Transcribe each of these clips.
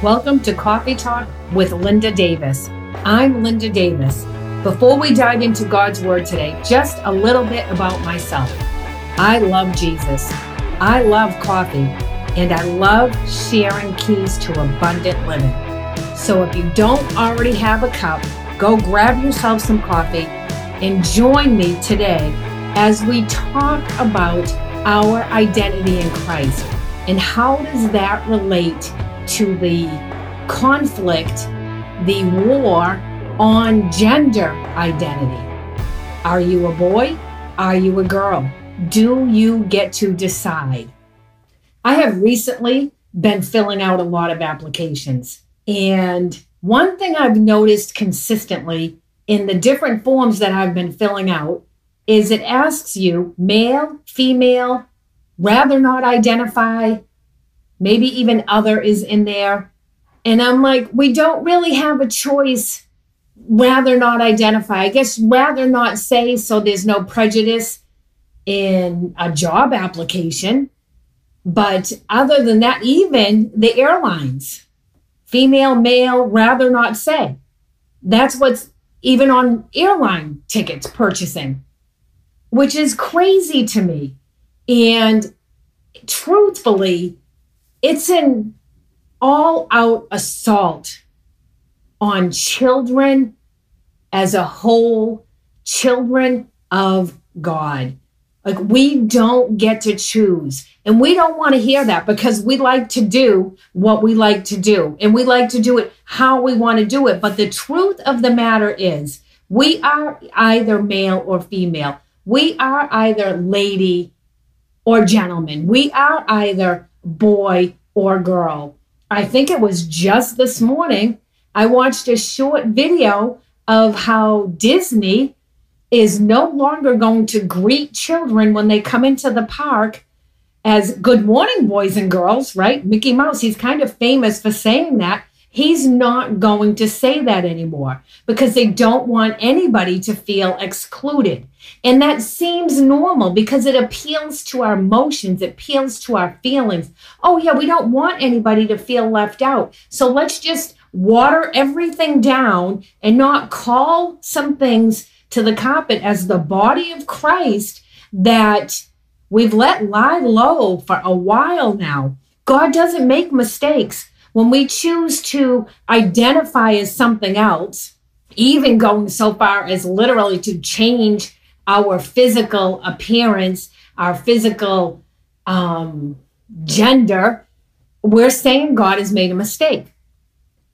Welcome to Coffee Talk with Linda Davis. I'm Linda Davis. Before we dive into God's Word today, just a little bit about myself. I love Jesus. I love coffee, and I love sharing keys to abundant living. So if you don't already have a cup, go grab yourself some coffee and join me today as we talk about our identity in Christ and how does that relate to the conflict, the war on gender identity. Are you a boy? Are you a girl? Do you get to decide? I have recently been filling out a lot of applications. And one thing I've noticed consistently in the different forms that I've been filling out is it asks you male, female, rather not identify, maybe even other is in there. And I'm like, we don't really have a choice, rather not identify. I guess rather not say so there's no prejudice in a job application. But other than that, even the airlines, female, male, rather not say. That's what's even on airline tickets purchasing, which is crazy to me. And truthfully, it's an all out assault on children as a whole, children of God. Like we don't get to choose. And we don't want to hear that because we like to do what we like to do and we like to do it how we want to do it. But the truth of the matter is, we are either male or female. We are either lady or gentleman. We are either boy or girl. I think it was just this morning, I watched a short video of how Disney is no longer going to greet children when they come into the park as good morning, boys and girls, right? Mickey Mouse, he's kind of famous for saying that. He's not going to say that anymore because they don't want anybody to feel excluded. And that seems normal because it appeals to our emotions, it appeals to our feelings. Oh, yeah, we don't want anybody to feel left out. So let's just water everything down and not call some things to the carpet as the body of Christ that we've let lie low for a while now. God doesn't make mistakes. When we choose to identify as something else, even going so far as literally to change our physical appearance, our physical um, gender, we're saying God has made a mistake.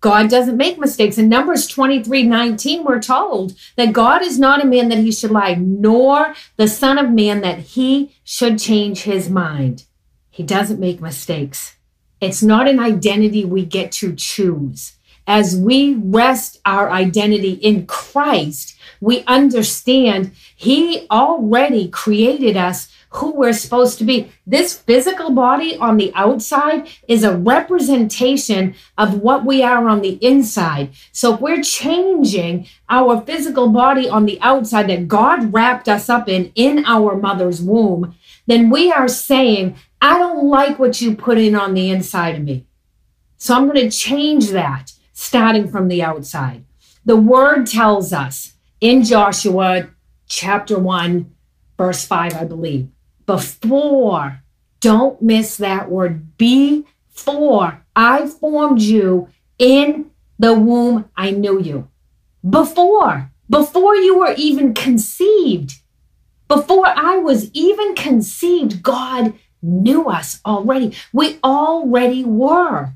God doesn't make mistakes. In Numbers 23 19, we're told that God is not a man that he should lie, nor the Son of Man that he should change his mind. He doesn't make mistakes. It's not an identity we get to choose. As we rest our identity in Christ, we understand he already created us who we're supposed to be. This physical body on the outside is a representation of what we are on the inside. So if we're changing our physical body on the outside that God wrapped us up in in our mother's womb, then we are saying, I don't like what you put in on the inside of me. So I'm going to change that starting from the outside. The word tells us in Joshua chapter 1, verse 5, I believe, before, don't miss that word, before I formed you in the womb, I knew you. Before, before you were even conceived, before I was even conceived, God knew us already. We already were.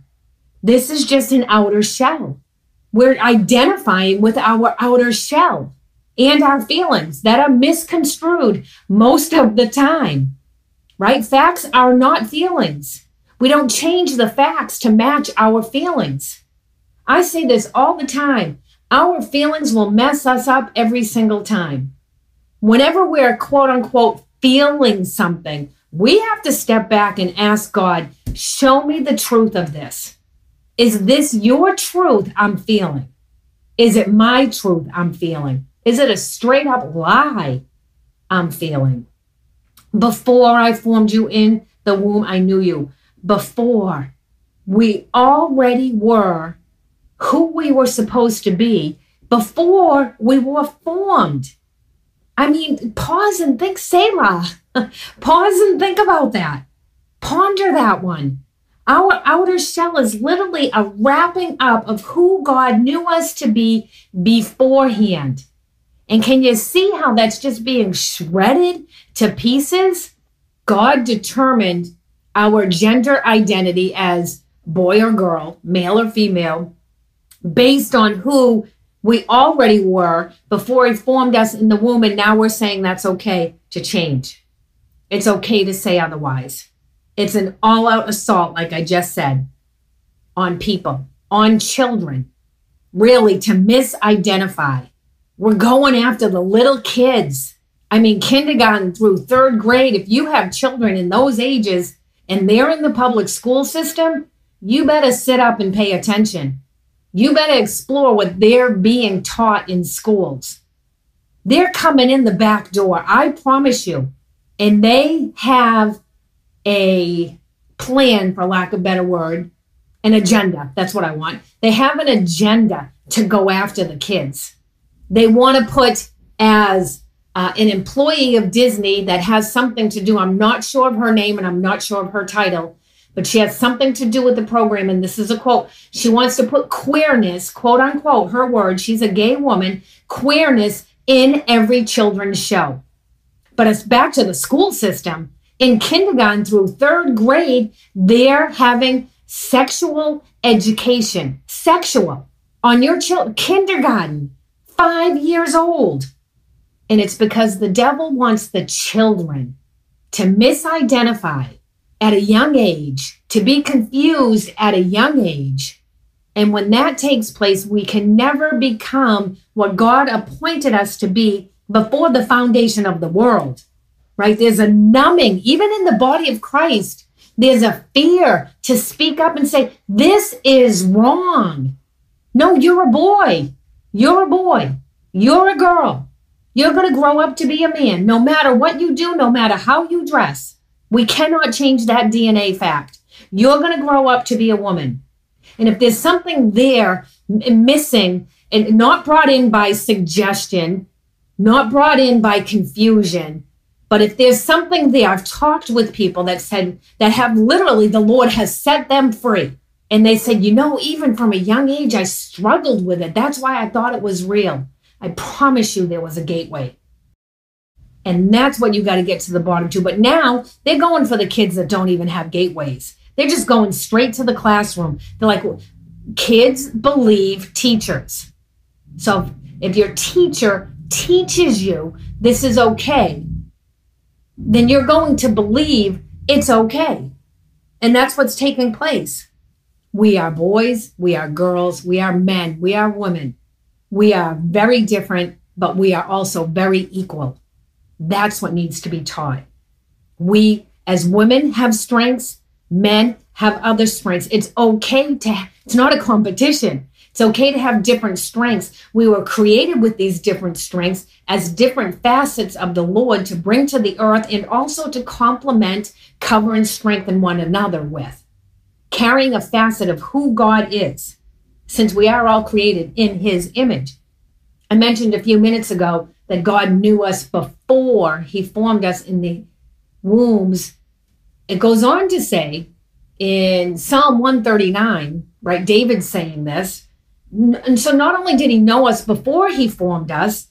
This is just an outer shell. We're identifying with our outer shell and our feelings that are misconstrued most of the time, right? Facts are not feelings. We don't change the facts to match our feelings. I say this all the time. Our feelings will mess us up every single time. Whenever we're quote unquote feeling something, we have to step back and ask God, show me the truth of this. Is this your truth I'm feeling? Is it my truth I'm feeling? Is it a straight up lie I'm feeling? Before I formed you in the womb, I knew you. Before, we already were who we were supposed to be before we were formed. I mean, pause and think, Selah. pause and think about that. Ponder that one. Our outer shell is literally a wrapping up of who God knew us to be beforehand. And can you see how that's just being shredded to pieces? God determined our gender identity as boy or girl, male or female, based on who we already were before he formed us in the womb. And now we're saying that's okay to change. It's okay to say otherwise. It's an all out assault, like I just said, on people, on children, really to misidentify. We're going after the little kids. I mean, kindergarten through third grade, if you have children in those ages and they're in the public school system, you better sit up and pay attention. You better explore what they're being taught in schools. They're coming in the back door, I promise you. And they have a plan, for lack of a better word, an agenda. That's what I want. They have an agenda to go after the kids. They want to put as uh, an employee of Disney that has something to do. I'm not sure of her name and I'm not sure of her title, but she has something to do with the program. And this is a quote. She wants to put queerness, quote unquote, her word. She's a gay woman, queerness in every children's show. But it's back to the school system. In kindergarten through third grade, they're having sexual education, sexual on your child, kindergarten, five years old. And it's because the devil wants the children to misidentify at a young age, to be confused at a young age. And when that takes place, we can never become what God appointed us to be before the foundation of the world, right? There's a numbing, even in the body of Christ, there's a fear to speak up and say, This is wrong. No, you're a boy. You're a boy. You're a girl. You're going to grow up to be a man, no matter what you do, no matter how you dress. We cannot change that DNA fact. You're going to grow up to be a woman. And if there's something there missing and not brought in by suggestion, not brought in by confusion, but if there's something there, I've talked with people that said that have literally the Lord has set them free. And they said, you know, even from a young age, I struggled with it. That's why I thought it was real. I promise you there was a gateway. And that's what you got to get to the bottom to. But now they're going for the kids that don't even have gateways. They're just going straight to the classroom. They're like, kids believe teachers. So if your teacher teaches you this is okay, then you're going to believe it's okay. And that's what's taking place. We are boys, we are girls, we are men, we are women. We are very different, but we are also very equal. That's what needs to be taught. We, as women, have strengths, men have other strengths. It's okay to, it's not a competition. It's okay to have different strengths. We were created with these different strengths as different facets of the Lord to bring to the earth and also to complement, cover, and strengthen one another with. Carrying a facet of who God is, since we are all created in his image. I mentioned a few minutes ago that God knew us before he formed us in the wombs. It goes on to say in Psalm 139, right? David's saying this. And so not only did he know us before he formed us,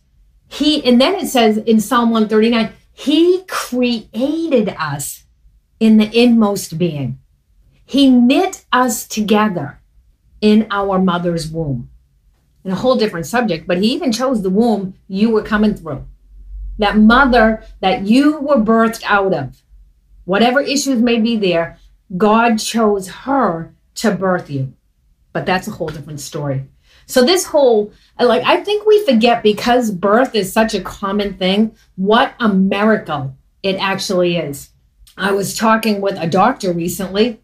he, and then it says in Psalm 139, he created us in the inmost being. He knit us together in our mother's womb a whole different subject, but he even chose the womb you were coming through. That mother that you were birthed out of. Whatever issues may be there, God chose her to birth you. But that's a whole different story. So this whole like I think we forget because birth is such a common thing, what a miracle it actually is. I was talking with a doctor recently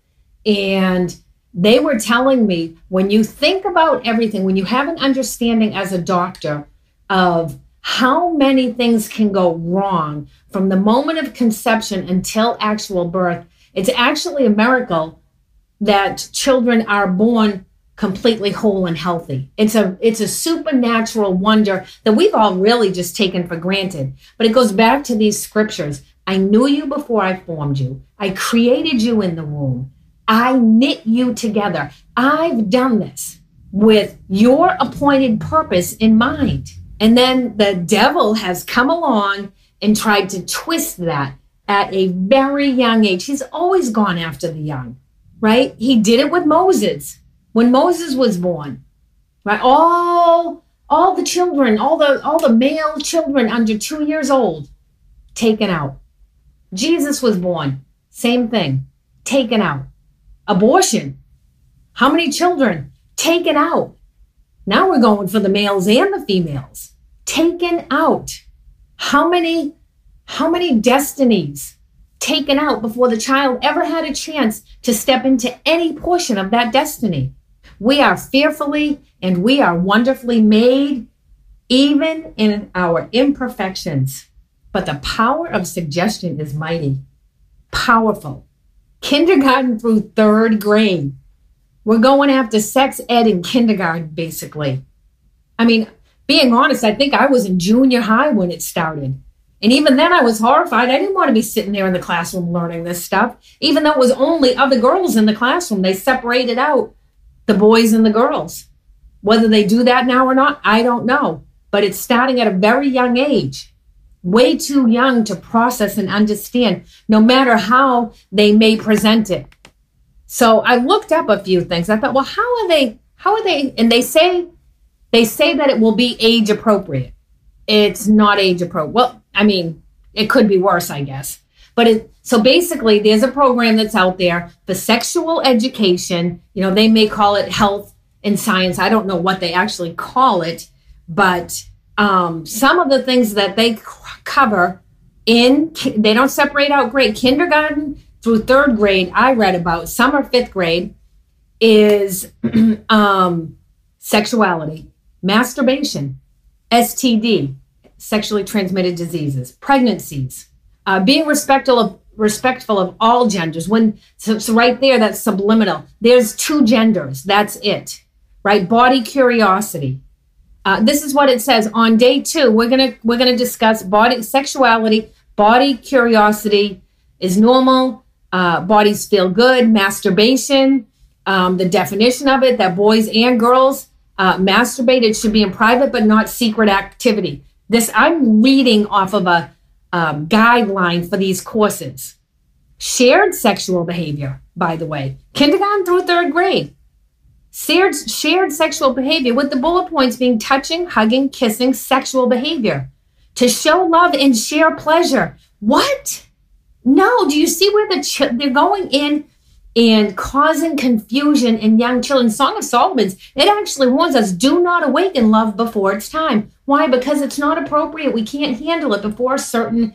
and they were telling me when you think about everything, when you have an understanding as a doctor of how many things can go wrong from the moment of conception until actual birth, it's actually a miracle that children are born completely whole and healthy. It's a it's a supernatural wonder that we've all really just taken for granted. But it goes back to these scriptures. I knew you before I formed you. I created you in the womb. I knit you together. I've done this with your appointed purpose in mind. And then the devil has come along and tried to twist that at a very young age. He's always gone after the young, right? He did it with Moses when Moses was born, right? All all the children, all the all the male children under 2 years old taken out. Jesus was born, same thing, taken out. Abortion. How many children taken out? Now we're going for the males and the females. Taken out. How many how many destinies taken out before the child ever had a chance to step into any portion of that destiny? We are fearfully and we are wonderfully made, even in our imperfections. But the power of suggestion is mighty, powerful. Kindergarten through third grade. We're going after sex ed in kindergarten, basically. I mean, being honest, I think I was in junior high when it started. And even then, I was horrified. I didn't want to be sitting there in the classroom learning this stuff, even though it was only other girls in the classroom. They separated out the boys and the girls. Whether they do that now or not, I don't know. But it's starting at a very young age, way too young to process and understand, no matter how they may present it. So I looked up a few things. I thought, well, how are they? How are they? And they say they say that it will be age appropriate. It's not age appropriate. Well, I mean, it could be worse, I guess. But it, so basically, there's a program that's out there for sexual education. You know, they may call it health and science. I don't know what they actually call it, but um, some of the things that they cover in, they don't separate out grade kindergarten through third grade. I read about summer fifth grade is um, sexuality, masturbation, STD, sexually transmitted diseases, pregnancies, uh, being respectful of respectful of all genders. When so, so right there, that's subliminal. There's two genders. That's it, right? Body curiosity. Uh, this is what it says on day two. We're gonna we're gonna discuss body sexuality. Body curiosity is normal. Uh, bodies feel good. Masturbation. Um, the definition of it that boys and girls uh, masturbate. It should be in private, but not secret activity. This I'm reading off of a um, guideline for these courses. Shared sexual behavior, by the way, kindergarten through third grade. Shared, shared sexual behavior with the bullet points being touching, hugging, kissing, sexual behavior. To show love and share pleasure. What? No, do you see where the ch- they're going in and causing confusion in young children. Song of Solomon's, it actually warns us do not awaken love before it's time. Why? Because it's not appropriate. We can't handle it before a certain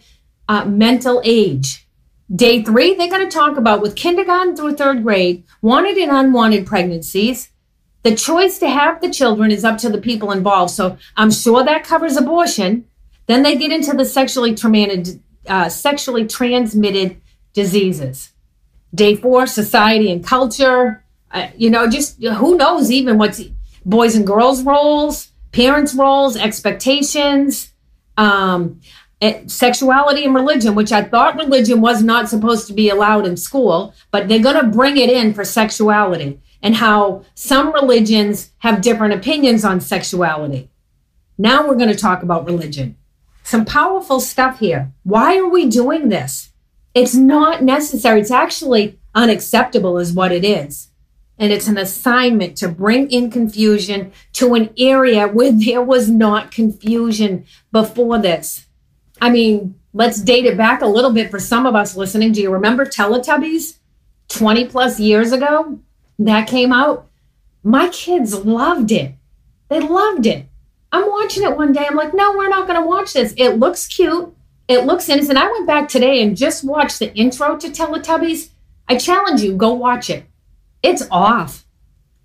uh, mental age. Day three, they're going to talk about with kindergarten through third grade, wanted and unwanted pregnancies. The choice to have the children is up to the people involved. So I'm sure that covers abortion. Then they get into the sexually, uh, sexually transmitted diseases. Day four, society and culture. Uh, you know, just who knows even what's boys and girls roles, parents roles, expectations, um, Eh, sexuality and religion, which I thought religion was not supposed to be allowed in school, but they're going to bring it in for sexuality and how some religions have different opinions on sexuality. Now we're going to talk about religion. Some powerful stuff here. Why are we doing this? It's not necessary. It's actually unacceptable, is what it is. And it's an assignment to bring in confusion to an area where there was not confusion before this. I mean, let's date it back a little bit for some of us listening. Do you remember Teletubbies 20 plus years ago? That came out. My kids loved it. They loved it. I'm watching it one day. I'm like, no, we're not going to watch this. It looks cute. It looks innocent. I went back today and just watched the intro to Teletubbies. I challenge you, go watch it. It's off.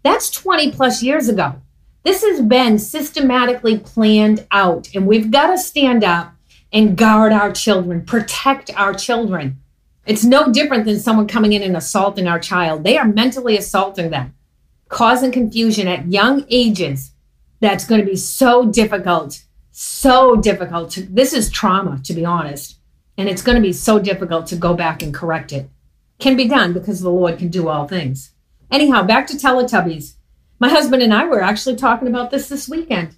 That's 20 plus years ago. This has been systematically planned out, and we've got to stand up and guard our children, protect our children. It's no different than someone coming in and assaulting our child. They are mentally assaulting them, causing confusion at young ages. That's going to be so difficult, so difficult. To, this is trauma, to be honest. And it's going to be so difficult to go back and correct it. Can be done because the Lord can do all things. Anyhow, back to Teletubbies. My husband and I were actually talking about this this weekend.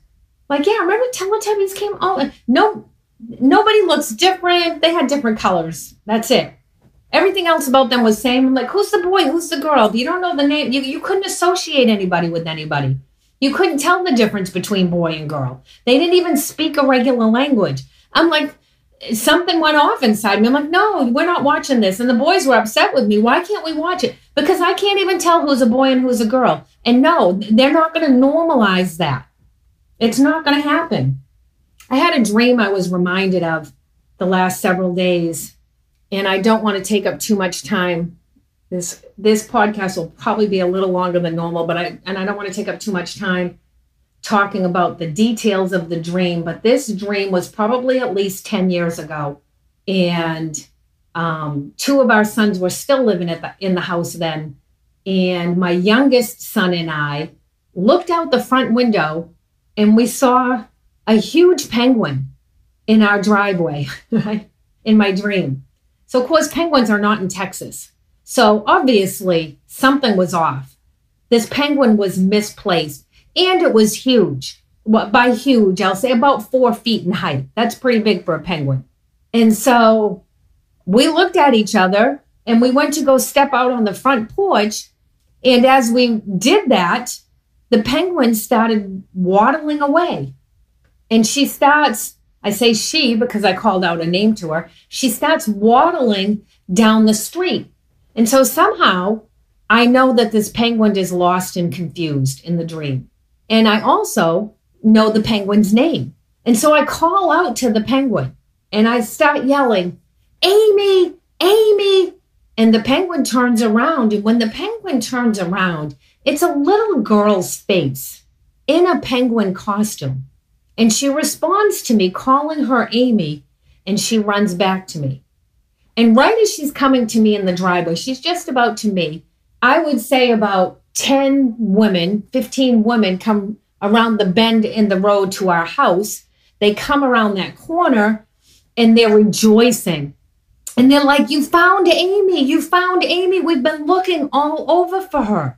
Like, yeah, remember Teletubbies came? Oh, no, nobody looks different. They had different colors. That's it. Everything else about them was same. I'm like, who's the boy? Who's the girl? You don't know the name. You, you couldn't associate anybody with anybody. You couldn't tell the difference between boy and girl. They didn't even speak a regular language. I'm like, something went off inside me. I'm like, no, we're not watching this. And the boys were upset with me. Why can't we watch it? Because I can't even tell who's a boy and who's a girl. And no, they're not going to normalize that. It's not going to happen. I had a dream I was reminded of the last several days and I don't want to take up too much time. This this podcast will probably be a little longer than normal, but I and I don't want to take up too much time talking about the details of the dream. But this dream was probably at least 10 years ago. And um, two of our sons were still living at the, in the house then. And my youngest son and I looked out the front window and we saw a huge penguin in our driveway, right? In my dream. So, of course, penguins are not in Texas. So, obviously, something was off. This penguin was misplaced and it was huge. Well, by huge, I'll say about four feet in height. That's pretty big for a penguin. And so we looked at each other and we went to go step out on the front porch. And as we did that, the penguin started waddling away. And she starts I say she because I called out a name to her. She starts waddling down the street. And so somehow I know that this penguin is lost and confused in the dream. And I also know the penguin's name. And so I call out to the penguin and I start yelling, Amy, Amy. And the penguin turns around. And when the penguin turns around, it's a little girl's face in a penguin costume. And she responds to me, calling her Amy, and she runs back to me. And right as she's coming to me in the driveway, she's just about to me. I would say about 10 women, 15 women come around the bend in the road to our house. They come around that corner and they're rejoicing. And they're like, You found Amy. You found Amy. We've been looking all over for her.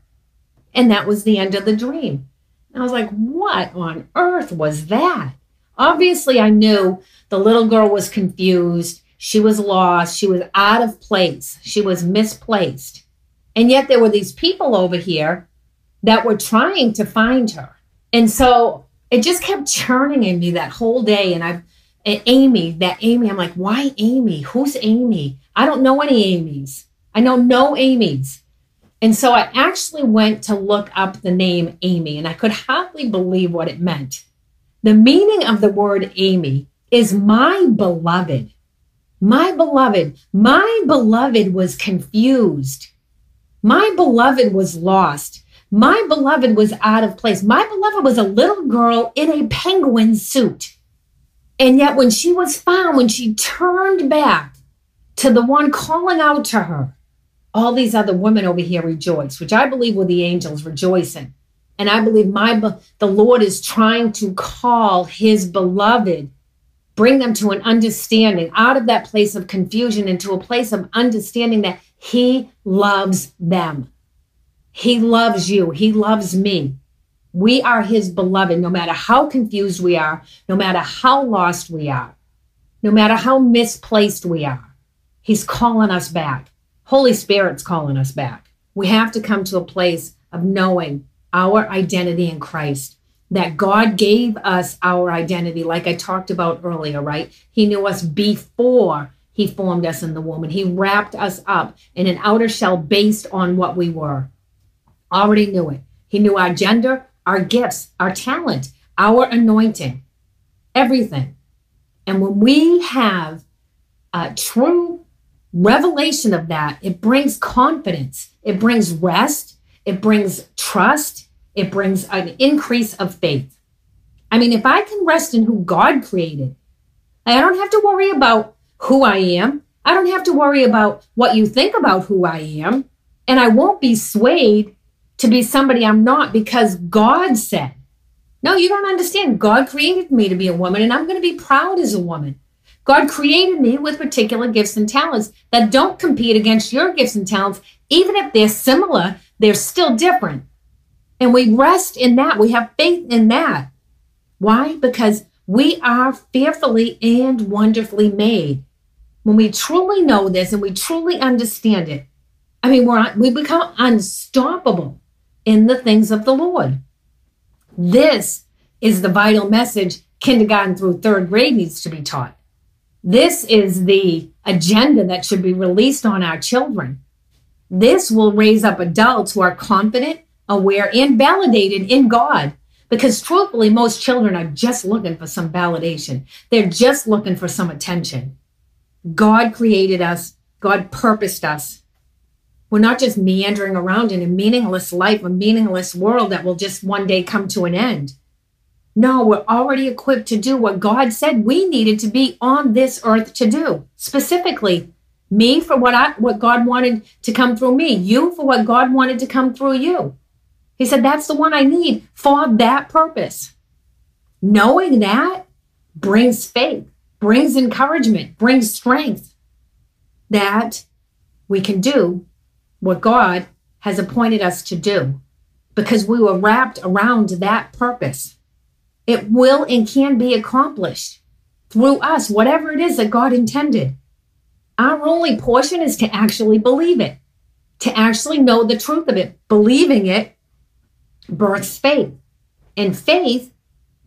And that was the end of the dream. I was like, what on earth was that? Obviously, I knew the little girl was confused. She was lost. She was out of place. She was misplaced. And yet, there were these people over here that were trying to find her. And so it just kept churning in me that whole day. And I, and Amy, that Amy, I'm like, why Amy? Who's Amy? I don't know any Amy's. I know no Amy's. And so I actually went to look up the name Amy, and I could hardly believe what it meant. The meaning of the word Amy is my beloved. My beloved, my beloved was confused. My beloved was lost. My beloved was out of place. My beloved was a little girl in a penguin suit. And yet, when she was found, when she turned back to the one calling out to her, all these other women over here rejoice, which I believe were the angels rejoicing. And I believe my the Lord is trying to call his beloved, bring them to an understanding out of that place of confusion into a place of understanding that he loves them. He loves you. He loves me. We are his beloved, no matter how confused we are, no matter how lost we are, no matter how misplaced we are. He's calling us back. Holy Spirit's calling us back. We have to come to a place of knowing our identity in Christ, that God gave us our identity, like I talked about earlier, right? He knew us before he formed us in the womb, and he wrapped us up in an outer shell based on what we were. Already knew it. He knew our gender, our gifts, our talent, our anointing, everything. And when we have a true revelation of that, it brings confidence, it brings rest, it brings trust, it brings an increase of faith. I mean, if I can rest in who God created, I don't have to worry about who I am. I don't have to worry about what you think about who I am. And I won't be swayed to be somebody I'm not because God said. No, you don't understand. God created me to be a woman, and I'm going to be proud as a woman. God created me with particular gifts and talents that don't compete against your gifts and talents. Even if they're similar, they're still different. And we rest in that. We have faith in that. Why? Because we are fearfully and wonderfully made. When we truly know this and we truly understand it, I mean, we're, we become unstoppable in the things of the Lord. This is the vital message kindergarten through third grade needs to be taught. This is the agenda that should be released on our children. This will raise up adults who are confident, aware, and validated in God. Because truthfully, most children are just looking for some validation. They're just looking for some attention. God created us, God purposed us we're not just meandering around in a meaningless life, a meaningless world that will just one day come to an end. No, we're already equipped to do what God said we needed to be on this earth to do. Specifically, me for what I what God wanted to come through me, you for what God wanted to come through you. He said that's the one I need for that purpose. Knowing that brings faith, brings encouragement, brings strength that we can do what God has appointed us to do because we were wrapped around that purpose. It will and can be accomplished through us, whatever it is that God intended. Our only portion is to actually believe it, to actually know the truth of it. Believing it births faith, and faith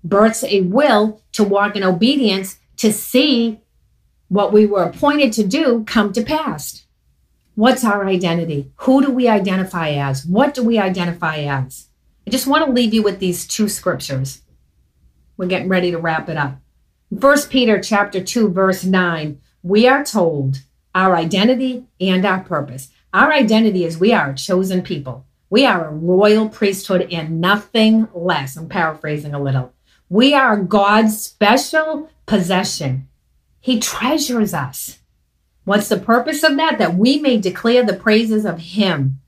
births a will to walk in obedience to see what we were appointed to do come to pass. What's our identity? Who do we identify as? What do we identify as? I just want to leave you with these two scriptures. We're getting ready to wrap it up. First Peter chapter 2 verse 9, we are told our identity and our purpose. Our identity is we are a chosen people. We are a royal priesthood and nothing less. I'm paraphrasing a little. We are God's special possession. He treasures us. What's the purpose of that? That we may declare the praises of Him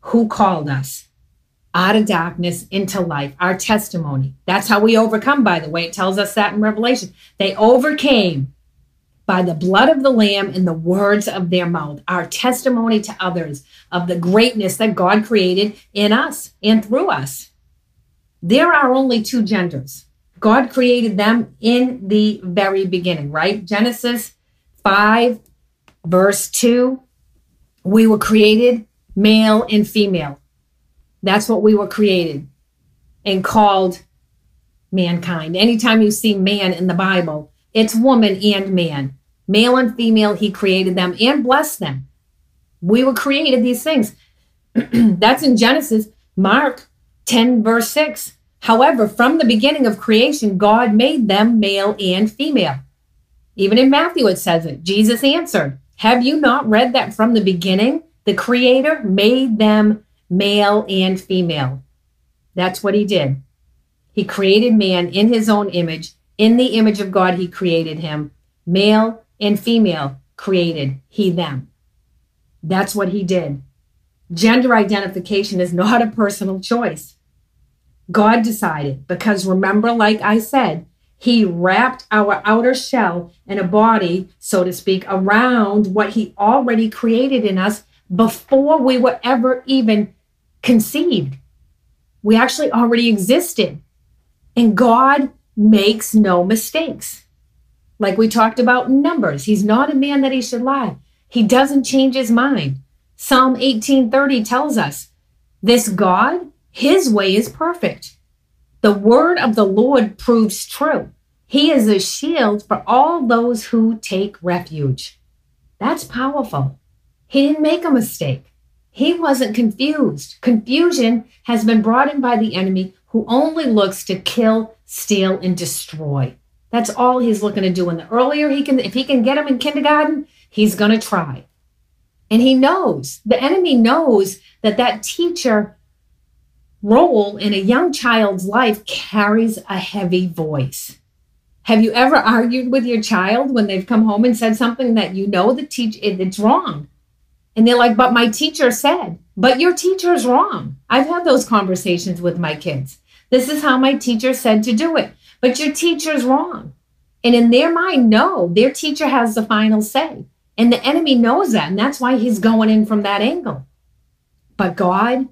who called us out of darkness into life, our testimony. That's how we overcome, by the way. It tells us that in Revelation. They overcame by the blood of the Lamb and the words of their mouth, our testimony to others of the greatness that God created in us and through us. There are only two genders. God created them in the very beginning, right? Genesis 5 Verse 2 we were created male and female. That's what we were created and called mankind. Anytime you see man in the Bible, it's woman and man. Male and female, he created them and blessed them. We were created these things. That's in Genesis, Mark 10, verse 6. However, from the beginning of creation, God made them male and female. Even in Matthew, it says it. Jesus answered, have you not read that from the beginning? The Creator made them male and female. That's what He did. He created man in His own image. In the image of God, He created him. Male and female created He them. That's what He did. Gender identification is not a personal choice. God decided, because remember, like I said, he wrapped our outer shell in a body, so to speak, around what He already created in us before we were ever even conceived. We actually already existed. And God makes no mistakes. Like we talked about in Numbers, He's not a man that He should lie. He doesn't change His mind. Psalm 18:30 tells us, this God, His way is perfect. The word of the Lord proves true. He is a shield for all those who take refuge. That's powerful. He didn't make a mistake. He wasn't confused. Confusion has been brought in by the enemy who only looks to kill, steal, and destroy. That's all he's looking to do. And the earlier he can, if he can get him in kindergarten, he's going to try. And he knows, the enemy knows that that teacher role in a young child's life carries a heavy voice. Have you ever argued with your child when they've come home and said something that you know the teach it's wrong? And they're like, but my teacher said, but your teacher's wrong. I've had those conversations with my kids. This is how my teacher said to do it, but your teacher's wrong. And in their mind, no, their teacher has the final say. And the enemy knows that. And that's why he's going in from that angle. But God,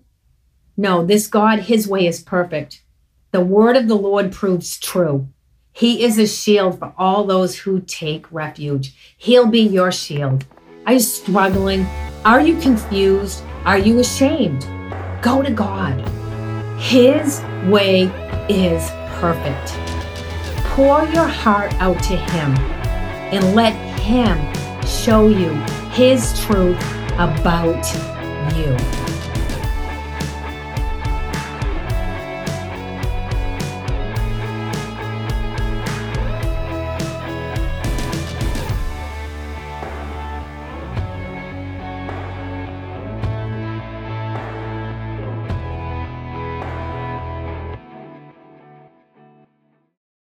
no, this God, his way is perfect. The word of the Lord proves true. He is a shield for all those who take refuge. He'll be your shield. Are you struggling? Are you confused? Are you ashamed? Go to God. His way is perfect. Pour your heart out to Him and let Him show you His truth about you.